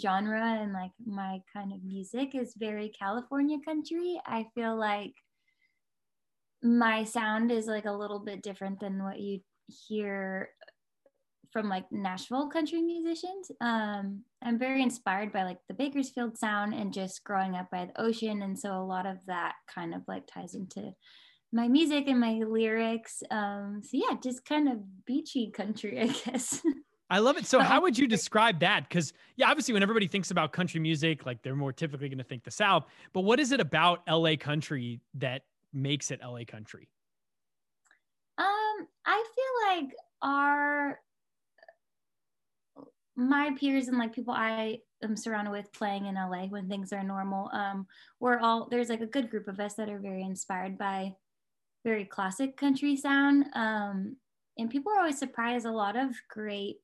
genre and like my kind of music is very California country. I feel like my sound is like a little bit different than what you hear from like Nashville country musicians. Um, I'm very inspired by like the Bakersfield sound and just growing up by the ocean. And so a lot of that kind of like ties into my music and my lyrics. Um, so yeah, just kind of beachy country, I guess. I love it. So how would you describe that? Because yeah, obviously when everybody thinks about country music, like they're more typically going to think the South. But what is it about LA country that makes it LA country? Um, I feel like our my peers and like people I am surrounded with playing in LA when things are normal, um, we're all there's like a good group of us that are very inspired by very classic country sound. Um, and people are always surprised. A lot of great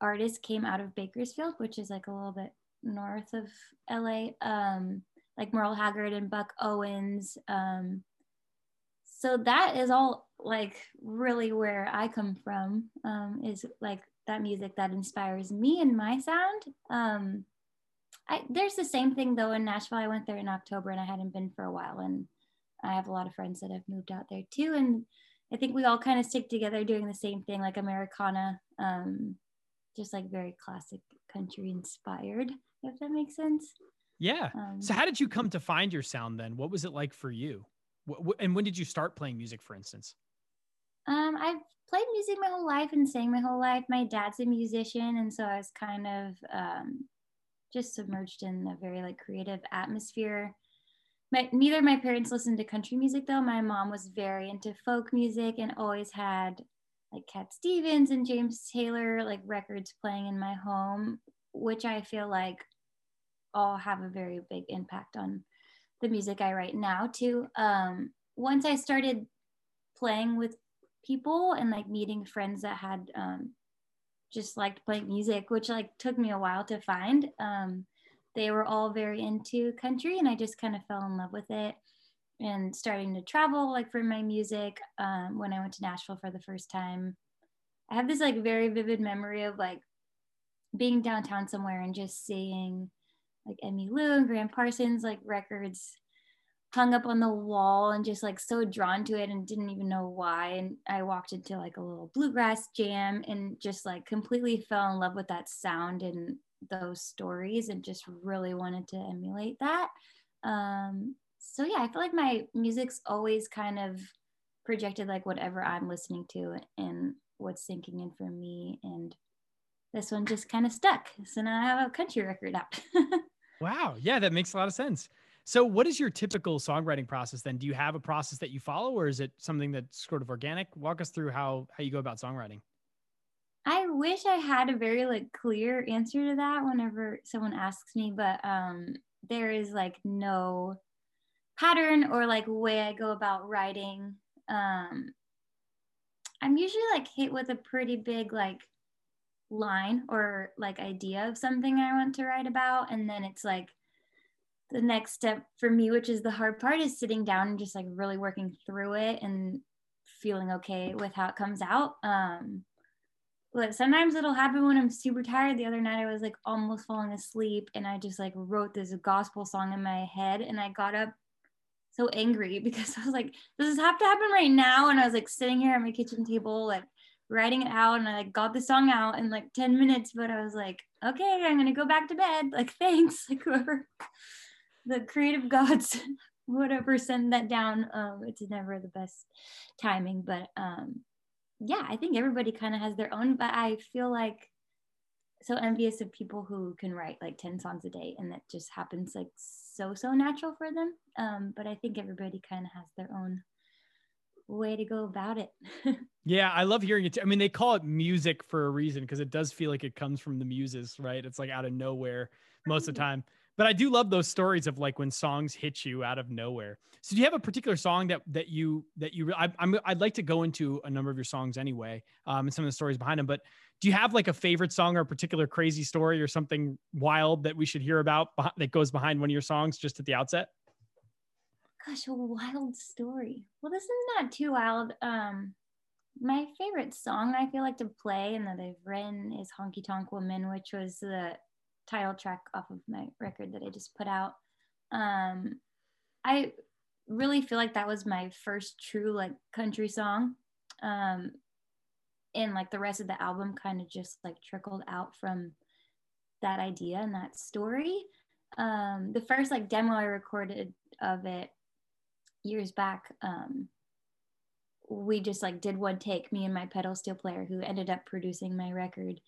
artists came out of Bakersfield, which is like a little bit north of LA, um, like Merle Haggard and Buck Owens. Um, so that is all like really where I come from um, is like that music that inspires me and my sound. Um, I, there's the same thing though in Nashville. I went there in October and I hadn't been for a while, and I have a lot of friends that have moved out there too. And I think we all kind of stick together doing the same thing, like Americana, um, just like very classic country inspired, if that makes sense. Yeah. Um, so how did you come to find your sound then? What was it like for you? and when did you start playing music, for instance? Um, I've played music my whole life and sang my whole life. My dad's a musician, and so I was kind of um, just submerged in a very like creative atmosphere. My, neither my parents listened to country music though. My mom was very into folk music and always had like Cat Stevens and James Taylor like records playing in my home, which I feel like all have a very big impact on the music I write now too. Um, once I started playing with people and like meeting friends that had um, just liked playing music, which like took me a while to find. Um, they were all very into country, and I just kind of fell in love with it. And starting to travel like for my music um, when I went to Nashville for the first time, I have this like very vivid memory of like being downtown somewhere and just seeing like Emmylou and Gram Parsons like records hung up on the wall and just like so drawn to it and didn't even know why. And I walked into like a little bluegrass jam and just like completely fell in love with that sound and those stories and just really wanted to emulate that. Um, so yeah, I feel like my music's always kind of projected like whatever I'm listening to and what's sinking in for me. And this one just kind of stuck. So now I have a country record out. wow. Yeah, that makes a lot of sense. So, what is your typical songwriting process then? Do you have a process that you follow, or is it something that's sort of organic? Walk us through how how you go about songwriting. I wish I had a very like clear answer to that whenever someone asks me, but um, there is like no pattern or like way I go about writing. Um, I'm usually like hit with a pretty big like line or like idea of something I want to write about, and then it's like the next step for me, which is the hard part, is sitting down and just like really working through it and feeling okay with how it comes out. Um, but sometimes it'll happen when I'm super tired. The other night I was like almost falling asleep and I just like wrote this gospel song in my head and I got up so angry because I was like, does this have to happen right now? And I was like sitting here at my kitchen table, like writing it out and I like, got the song out in like 10 minutes, but I was like, okay, I'm gonna go back to bed. Like, thanks, like whoever the creative gods whatever send that down um, it's never the best timing but um, yeah i think everybody kind of has their own but i feel like so envious of people who can write like 10 songs a day and that just happens like so so natural for them. Um, but i think everybody kind of has their own way to go about it. Yeah i love hearing it i mean they call it music for a reason because it does feel like it comes from the muses right? It's like out of nowhere most of the time. But I do love those stories of like when songs hit you out of nowhere. So do you have a particular song that that you that you I, am I'd like to go into a number of your songs anyway, um, and some of the stories behind them. But do you have like a favorite song or a particular crazy story or something wild that we should hear about that goes behind one of your songs just at the outset? Gosh, a wild story. Well, this is not too wild. Um, my favorite song I feel like to play and that I've written is Honky Tonk Woman, which was the title track off of my record that I just put out. Um, I really feel like that was my first true like country song. Um, and like the rest of the album kind of just like trickled out from that idea and that story. Um, the first like demo I recorded of it years back, um, we just like did one take, me and my pedal steel player who ended up producing my record.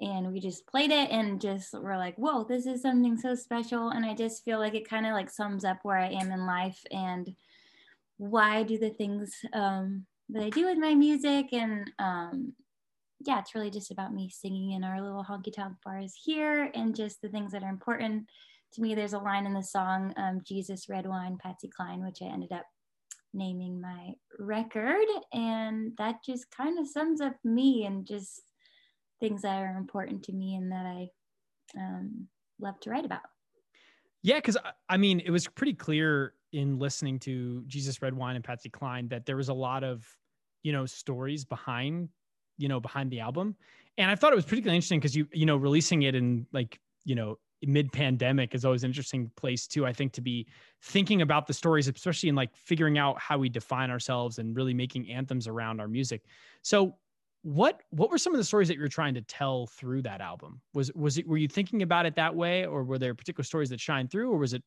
And we just played it and just were like, whoa, this is something so special. And I just feel like it kind of like sums up where I am in life and why I do the things um, that I do with my music. And um, yeah, it's really just about me singing in our little honky tonk bars here and just the things that are important to me. There's a line in the song, um, Jesus, Red Wine, Patsy Cline, which I ended up naming my record. And that just kind of sums up me and just things that are important to me and that I um, love to write about. Yeah, because I mean, it was pretty clear in listening to Jesus Red Wine and Patsy Cline that there was a lot of, you know, stories behind, you know, behind the album. And I thought it was particularly interesting because you, you know, releasing it in like, you know, mid pandemic is always an interesting place too, I think, to be thinking about the stories, especially in like figuring out how we define ourselves and really making anthems around our music. So what what were some of the stories that you were trying to tell through that album was was it were you thinking about it that way or were there particular stories that shine through or was it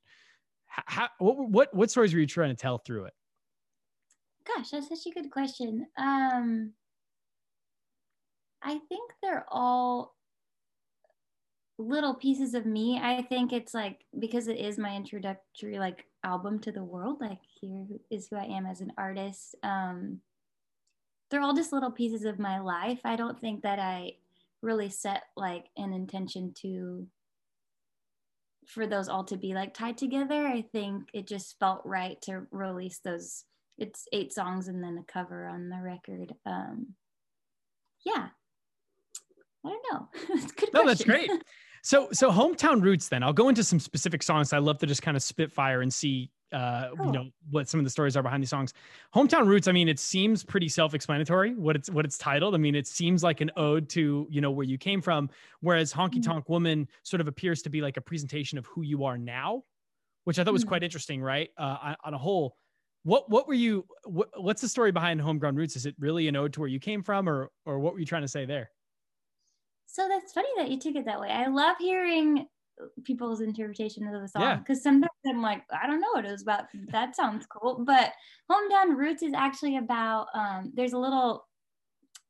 how, what what what stories were you trying to tell through it? Gosh that's such a good question. Um i think they're all little pieces of me. I think it's like because it is my introductory like album to the world like here is who i am as an artist um they're all just little pieces of my life. I don't think that I really set like an intention to for those all to be like tied together. I think it just felt right to release those. It's eight songs and then a cover on the record. Um, yeah, I don't know. Good no, question. that's great. So, so hometown roots. Then I'll go into some specific songs. I love to just kind of spitfire and see uh, you know what some of the stories are behind these songs. Hometown Roots. I mean, it seems pretty self-explanatory what it's what it's titled. I mean, it seems like an ode to you know where you came from, whereas Honky mm-hmm. Tonk Woman sort of appears to be like a presentation of who you are now, which I thought was mm-hmm. quite interesting. Right uh, on a whole, what what were you? What, what's the story behind Homegrown Roots? Is it really an ode to where you came from, or or what were you trying to say there? So that's funny that you took it that way. I love hearing people's interpretation of the song because yeah. sometimes I'm like, I don't know what it was about. That sounds cool. But Hometown Roots is actually about um, there's a little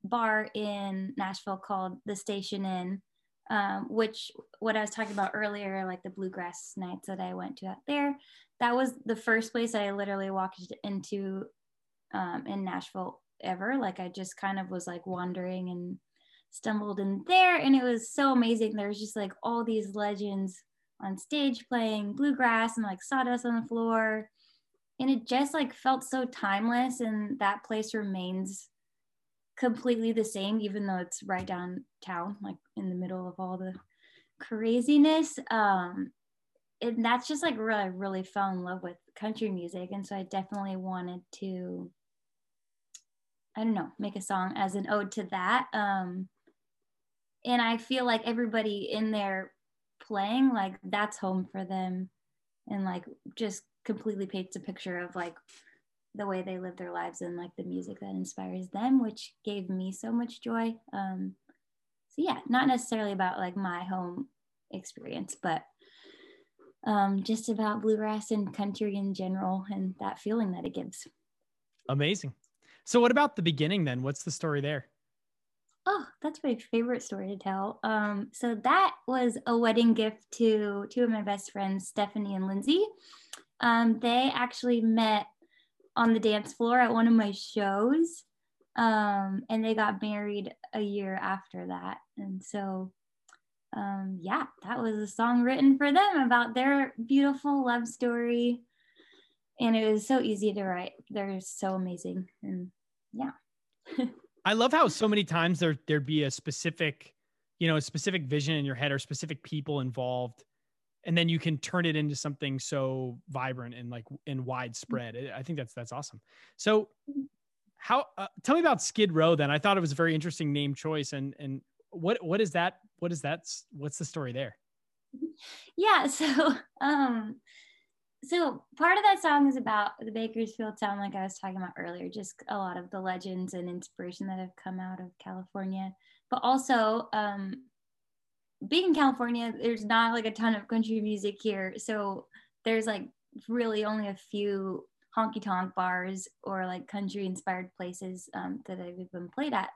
bar in Nashville called the Station Inn, um, which what I was talking about earlier, like the bluegrass nights that I went to out there, that was the first place I literally walked into um, in Nashville ever. Like I just kind of was like wandering and stumbled in there and it was so amazing. There was just like all these legends on stage playing bluegrass and like sawdust on the floor and it just like felt so timeless and that place remains completely the same even though it's right downtown like in the middle of all the craziness um and that's just like really I really fell in love with country music and so i definitely wanted to i don't know make a song as an ode to that um and I feel like everybody in there playing like that's home for them and like just completely paints a picture of like the way they live their lives and like the music that inspires them which gave me so much joy. Um so yeah not necessarily about like my home experience but um just about bluegrass and country in general and that feeling that it gives. Amazing. So what about the beginning then? What's the story there Oh, that's my favorite story to tell. Um, so that was a wedding gift to two of my best friends, Stephanie and Lindsay. Um, they actually met on the dance floor at one of my shows, um, and they got married a year after that. And so, um, yeah, that was a song written for them about their beautiful love story. And it was so easy to write. They're so amazing. And yeah. I love how so many times there there'd be a specific, you know, a specific vision in your head or specific people involved, and then you can turn it into something so vibrant and like and widespread. I think that's that's awesome. So, how? Uh, tell me about Skid Row. Then I thought it was a very interesting name choice, and and what what is that? What is that? What's the story there? yeah, so um so part of that song is about the Bakersfield town, like I was talking about earlier, just a lot of the legends and inspiration that have come out of California. But also, um, being in California, there's not like a ton of country music here. So there's like really only a few honky tonk bars or like country inspired places um, that I've been played at.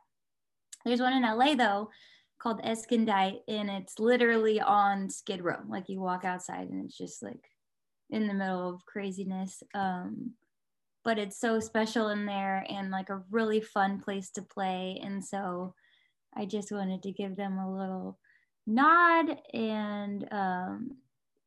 There's one in LA though called Escondite, and it's literally on Skid Row. Like you walk outside and it's just like in the middle of craziness. Um, but it's so special in there and like a really fun place to play. And so I just wanted to give them a little nod and um,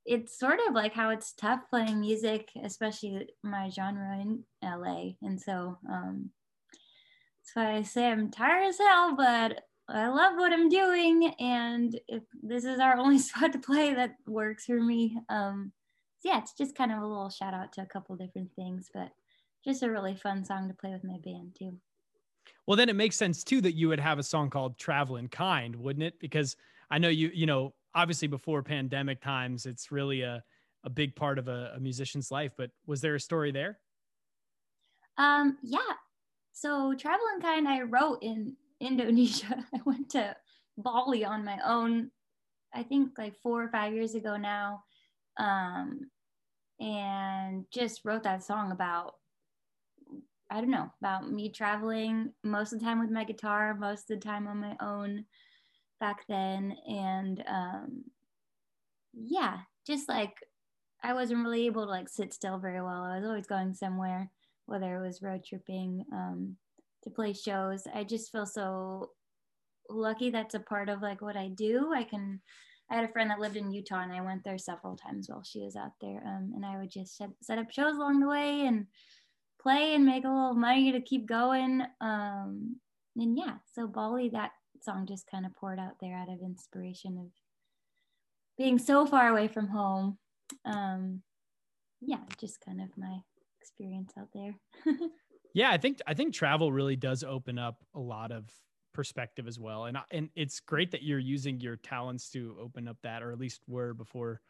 it's sort of like how it's tough playing music, especially my genre in LA. And so um, that's why I say I'm tired as hell, but I love what I'm doing. And if this is our only spot to play, that works for me. Um, yeah, it's just kind of a little shout out to a couple different things, but just a really fun song to play with my band too. Well, then it makes sense too that you would have a song called Travelin' Kind, wouldn't it? Because I know you, you know, obviously before pandemic times, it's really a, a big part of a, a musician's life. But was there a story there? Um, yeah. So Travelin' Kind I wrote in Indonesia. I went to Bali on my own, I think like four or five years ago now. Um, and just wrote that song about I don't know, about me traveling most of the time with my guitar, most of the time on my own back then. And um yeah just like i wasn't really able to like sit still very well. I was always going somewhere whether it was road tripping um to play shows. I just feel so lucky that's a part of like what i do. I can i had a friend that lived in utah and i went there several times while she was out there um, and i would just set, up shows along the way and play and make a little money to keep going um, and yeah so bali that song just kind of poured out there out of inspiration of being so far away from home. Um, yeah, just kind of my experience out there. yeah, I think I think travel really does open up a lot of perspective as well, and and it's great that you're using your talents to open up that, or at least were before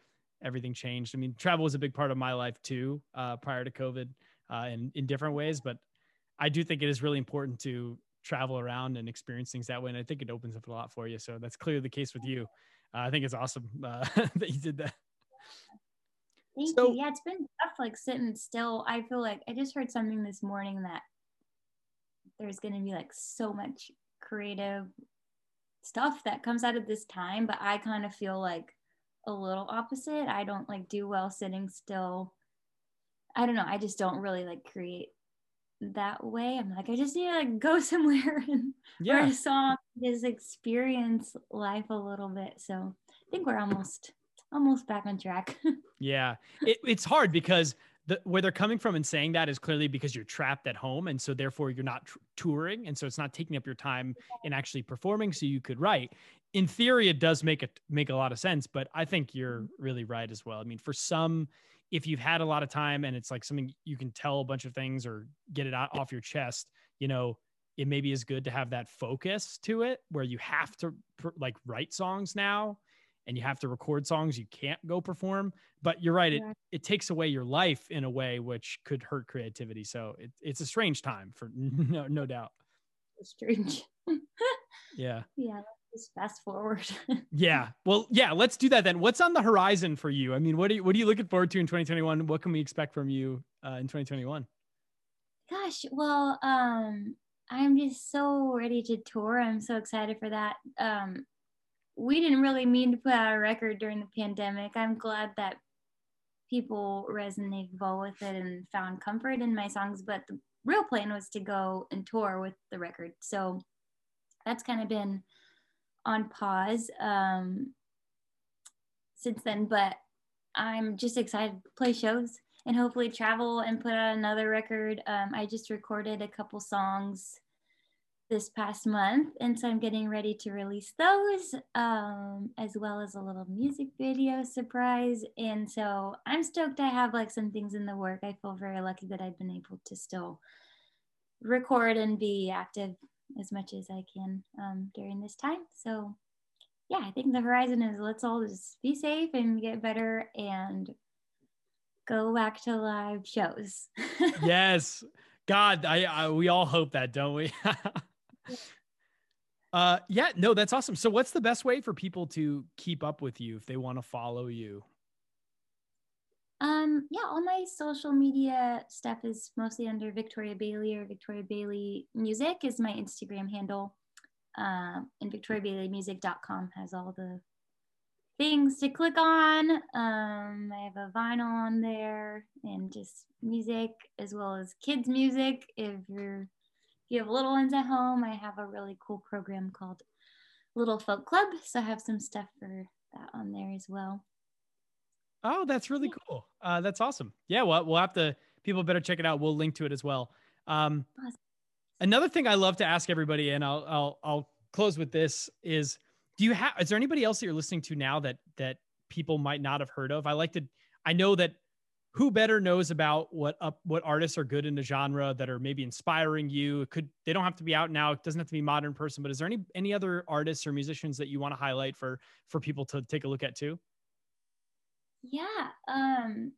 everything changed. I mean, travel was a big part of my life too, uh, prior to COVID, uh, in in different ways, but I do think it is really important to travel around and experience things that way. And I think it opens up a lot for you. So that's clearly the case with you. Uh, I think it's awesome uh, that you did that. Thank so, you. Yeah, it's been tough, like sitting still. I feel like I just heard something this morning that there's going to be like so much creative stuff that comes out of this time, but I kind of feel like a little opposite. I don't like do well sitting still. I don't know. I just don't really like create that way. I'm like, I just need to like go somewhere and yeah. write a song, just experience life a little bit. So I think we're almost almost back on track. yeah, it, it's hard because the, where they're coming from and saying that is clearly because you're trapped at home and so therefore you're not tr- touring and so it's not taking up your time in actually performing so you could write in theory it does make it make a lot of sense but i think you're mm-hmm. really right as well i mean for some if you've had a lot of time and it's like something you can tell a bunch of things or get it out off your chest, you know, it maybe is good to have that focus to it where you have to like write songs now and you have to record songs you can't go perform but you're right it, it takes away your life in a way which could hurt creativity so it, it's a strange time for no no doubt strange yeah yeah just fast forward. yeah. Well, yeah, let's do that then. What's on the horizon for you? I mean, what are you, what are you looking forward to in 2021? What can we expect from you uh, in 2021? Gosh, well, um, I'm just so ready to tour. I'm so excited for that. Um, we didn't really mean to put out a record during the pandemic. I'm glad that people resonated well with it and found comfort in my songs, but the real plan was to go and tour with the record. So that's kind of been on pause um, since then, but I'm just excited to play shows and hopefully travel and put out another record. Um, I just recorded a couple songs this past month, and so I'm getting ready to release those um, as well as a little music video surprise. And so I'm stoked I have like some things in the work. I feel very lucky that I've been able to still record and be active as much as I can um, during this time. So yeah, I think the horizon is let's all just be safe and get better and go back to live shows. yes. God, I, I, we all hope that, don't we? uh yeah, no, that's awesome. So what's the best way for people to keep up with you if they want to follow you? Um, yeah, all my social media stuff is mostly under Victoria Bailey or Victoria Bailey Music is my Instagram handle. Um, and victoriabaileymusic.com has all the things to click on. Um, I have a vinyl on there and just music as well as kids music. If you're you have little ones at home, I have a really cool program called Little Folk Club. So I have some stuff for that on there as well. Oh, that's really cool. Uh, that's awesome. Yeah, well, we'll have to. People better check it out. We'll link to it as well. Um, awesome. Another thing I love to ask everybody, and I'll I'll I'll close with this is: Do you have? Is there anybody else that you're listening to now that that people might not have heard of? I like to. I know that who better knows about what up what artists are good in the genre that are maybe inspiring you it could they don't have to be out now it doesn't have to be modern person but is there any any other artists or musicians that you want to highlight for for people to take a look at too yeah, um,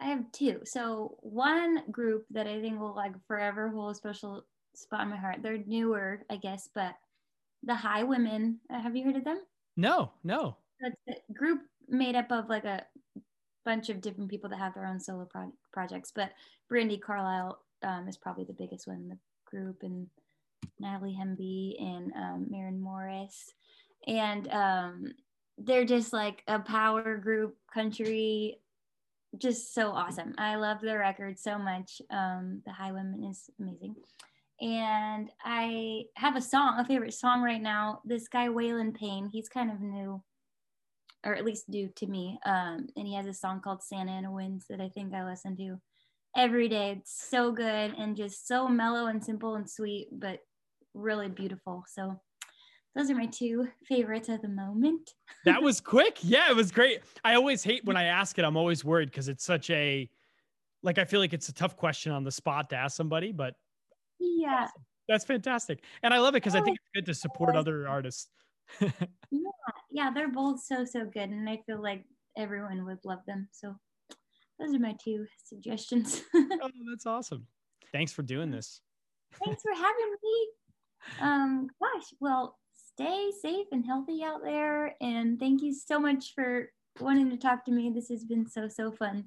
I have two. So one group that I think will like forever hold a special spot in my heart. They're newer, I guess, but the Highwomen. Uh, have you heard of them? No, no. It's a group made up of like a bunch of different people that have their own solo pro- projects, but Brandi Carlile um, is probably the biggest one in the group, and Natalie Hemby and um, Maren Morris, and um, they're just like a power group country just so awesome. I love their record so much. Um the Highwomen is amazing. And i have a song a favorite song right now. This guy waylon payne he's kind of new or at least new to me um and he has a song called santa ana winds that i think i listen to every day it's so good and just so mellow and simple and sweet but really beautiful so those are my two favorites at the moment. that was quick. Yeah, it was great. I always hate when I ask it. I'm always worried because it's such a like I feel like it's a tough question on the spot to ask somebody, but yeah. Awesome. That's fantastic. And I love it because I think it's good to support other artists. yeah, yeah, they're both so so good and I feel like everyone would love them. So those are my two suggestions. oh, that's awesome. Thanks for doing this. Thanks for having me. Um, gosh, well, stay safe and healthy out there. And thank you so much for wanting to talk to me. This has been so, so fun.